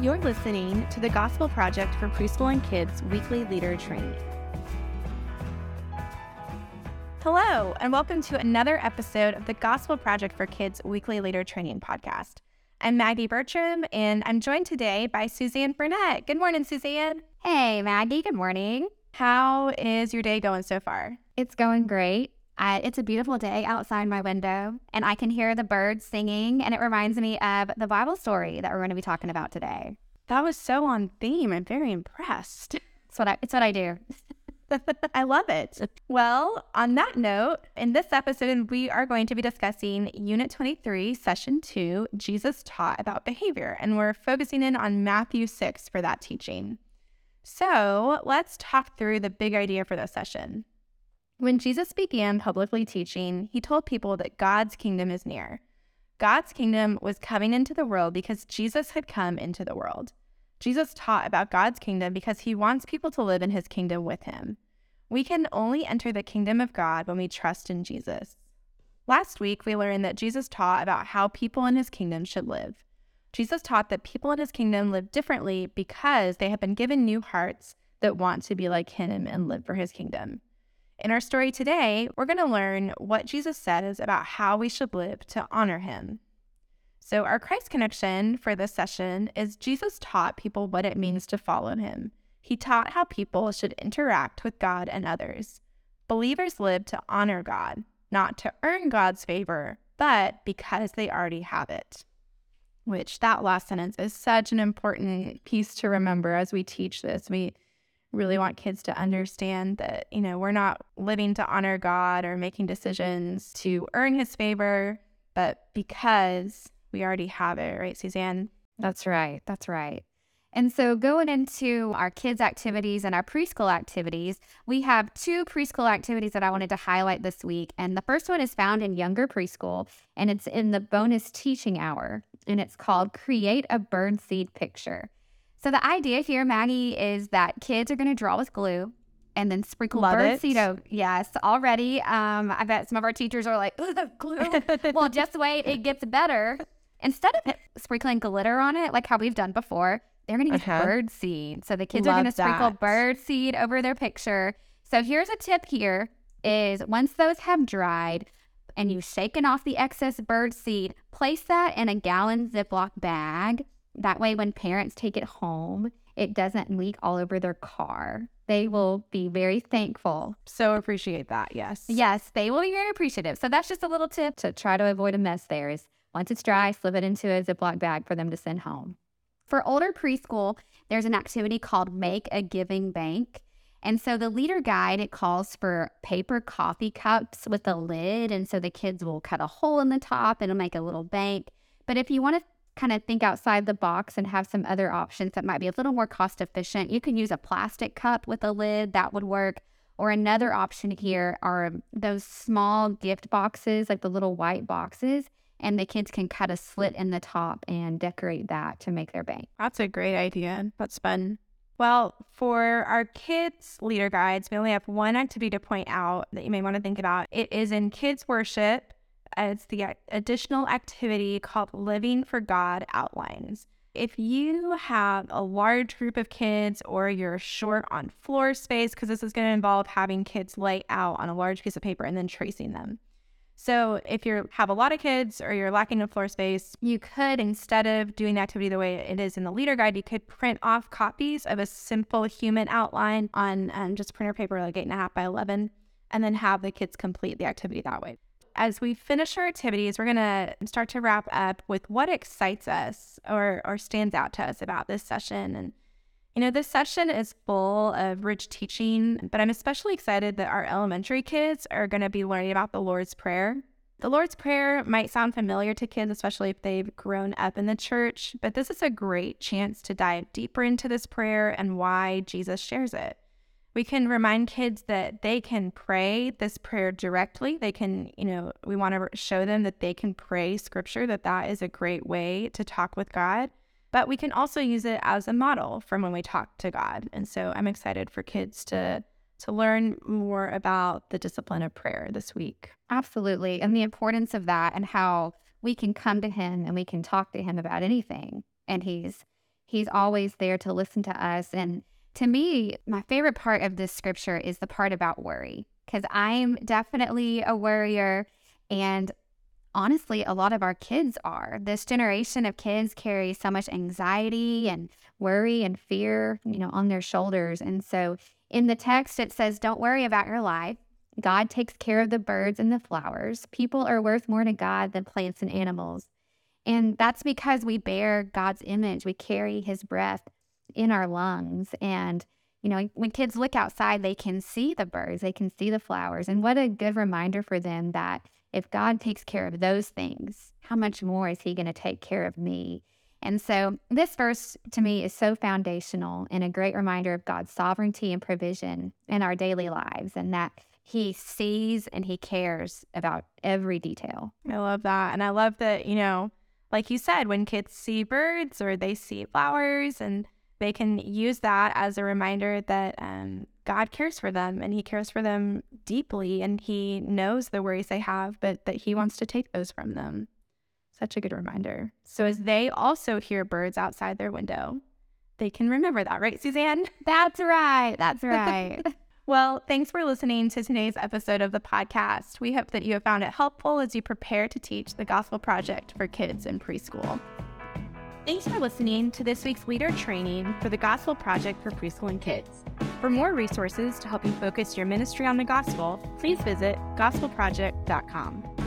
You're listening to the Gospel Project for Preschool and Kids weekly leader training. Hello, and welcome to another episode of the Gospel Project for Kids weekly leader training podcast. I'm Maggie Bertram, and I'm joined today by Suzanne Burnett. Good morning, Suzanne. Hey, Maggie. Good morning. How is your day going so far? It's going great. Uh, it's a beautiful day outside my window, and I can hear the birds singing, and it reminds me of the Bible story that we're going to be talking about today. That was so on theme. I'm very impressed. It's what I, it's what I do. I love it. Well, on that note, in this episode, we are going to be discussing Unit 23, Session 2 Jesus Taught About Behavior, and we're focusing in on Matthew 6 for that teaching. So let's talk through the big idea for this session. When Jesus began publicly teaching, he told people that God's kingdom is near. God's kingdom was coming into the world because Jesus had come into the world. Jesus taught about God's kingdom because he wants people to live in his kingdom with him. We can only enter the kingdom of God when we trust in Jesus. Last week, we learned that Jesus taught about how people in his kingdom should live. Jesus taught that people in his kingdom live differently because they have been given new hearts that want to be like him and live for his kingdom. In our story today, we're going to learn what Jesus says about how we should live to honor him. So, our Christ connection for this session is Jesus taught people what it means to follow him. He taught how people should interact with God and others. Believers live to honor God, not to earn God's favor, but because they already have it. Which that last sentence is such an important piece to remember as we teach this. We really want kids to understand that, you know, we're not living to honor God or making decisions to earn his favor, but because we already have it, right, Suzanne? That's right. That's right. And so, going into our kids' activities and our preschool activities, we have two preschool activities that I wanted to highlight this week. And the first one is found in younger preschool, and it's in the bonus teaching hour, and it's called Create a Birdseed Picture. So the idea here, Maggie, is that kids are going to draw with glue and then sprinkle Love birdseed. Yes, already. Um, I bet some of our teachers are like, "Ugh, glue. well, just wait, it gets better. Instead of sprinkling glitter on it, like how we've done before, they're going to use Uh-huh. bird seed. So the kids are going to sprinkle bird seed over their picture. So here's a tip here is once those have dried and you've shaken off the excess bird seed, place that in a gallon Ziploc bag. That way when parents take it home, it doesn't leak all over their car. They will be very thankful. So appreciate that. Yes. Yes, they will be very appreciative. So that's just a little tip to try to avoid a mess there is once it's dry, slip it into a Ziploc bag for them to send home. For older preschool, there's an activity called Make a Giving Bank. And so the leader guide, it calls for paper coffee cups with a lid. And so the kids will cut a hole in the top and it'll make a little bank. But if you want to kind of think outside the box and have some other options that might be a little more cost efficient, you can use a plastic cup with a lid. That would work. Or another option here are those small gift boxes, like the little white boxes, and the kids can cut a slit in the top and decorate that to make their bank. That's a great idea. That's fun. Well, for our kids' leader guides, we only have one activity to point out that you may want to think about. It is in kids' worship. It's the additional activity called Living for God Outlines. If you have a large group of kids or you're short on floor space, because this is going to involve having kids lay out on a large piece of paper and then tracing them. So if you have a lot of kids or you're lacking in floor space, you could, instead of doing the activity the way it is in the leader guide, you could print off copies of a simple human outline on um, just printer paper, like eight and a half by 11, and then have the kids complete the activity that way. As we finish our activities, we're going to start to wrap up with what excites us or, or stands out to us about this session. And you know, this session is full of rich teaching, but I'm especially excited that our elementary kids are going to be learning about the Lord's Prayer. The Lord's Prayer might sound familiar to kids, especially if they've grown up in the church, but this is a great chance to dive deeper into this prayer and why Jesus shares it. We can remind kids that they can pray this prayer directly. They can, you know, we want to show them that they can pray scripture, that that is a great way to talk with God but we can also use it as a model from when we talk to God. And so I'm excited for kids to to learn more about the discipline of prayer this week. Absolutely. And the importance of that and how we can come to him and we can talk to him about anything. And he's He's always there to listen to us. And to me, my favorite part of this scripture is the part about worry, because I'm definitely a worrier. And honestly, a lot of our kids are. This generation of kids carry so much anxiety and worry and fear, you know, on their shoulders. And so in the text, it says, Don't worry about your life. God takes care of the birds and the flowers. People are worth more to God than plants and animals. And that's because we bear God's image. We carry his breath in our lungs. And, you know, when kids look outside, they can see the birds, they can see the flowers. And what a good reminder for them that if God takes care of those things, how much more is he going to take care of me? And so this verse to me is so foundational and a great reminder of God's sovereignty and provision in our daily lives and that he sees and he cares about every detail. I love that. And I love that, you know, like you said, when kids see birds or they see flowers and they can use that as a reminder that um, God cares for them and He cares for them deeply and He knows the worries they have, but that He wants to take those from them. Such a good reminder. So, as they also hear birds outside their window, they can remember that, right, Suzanne? That's right. That's right. well, thanks for listening to today's episode of the podcast. We hope that you have found it helpful as you prepare to teach the Gospel Project for kids in preschool. Thanks for listening to this week's leader training for the Gospel Project for Preschool and Kids. For more resources to help you focus your ministry on the gospel, please visit gospelproject.com.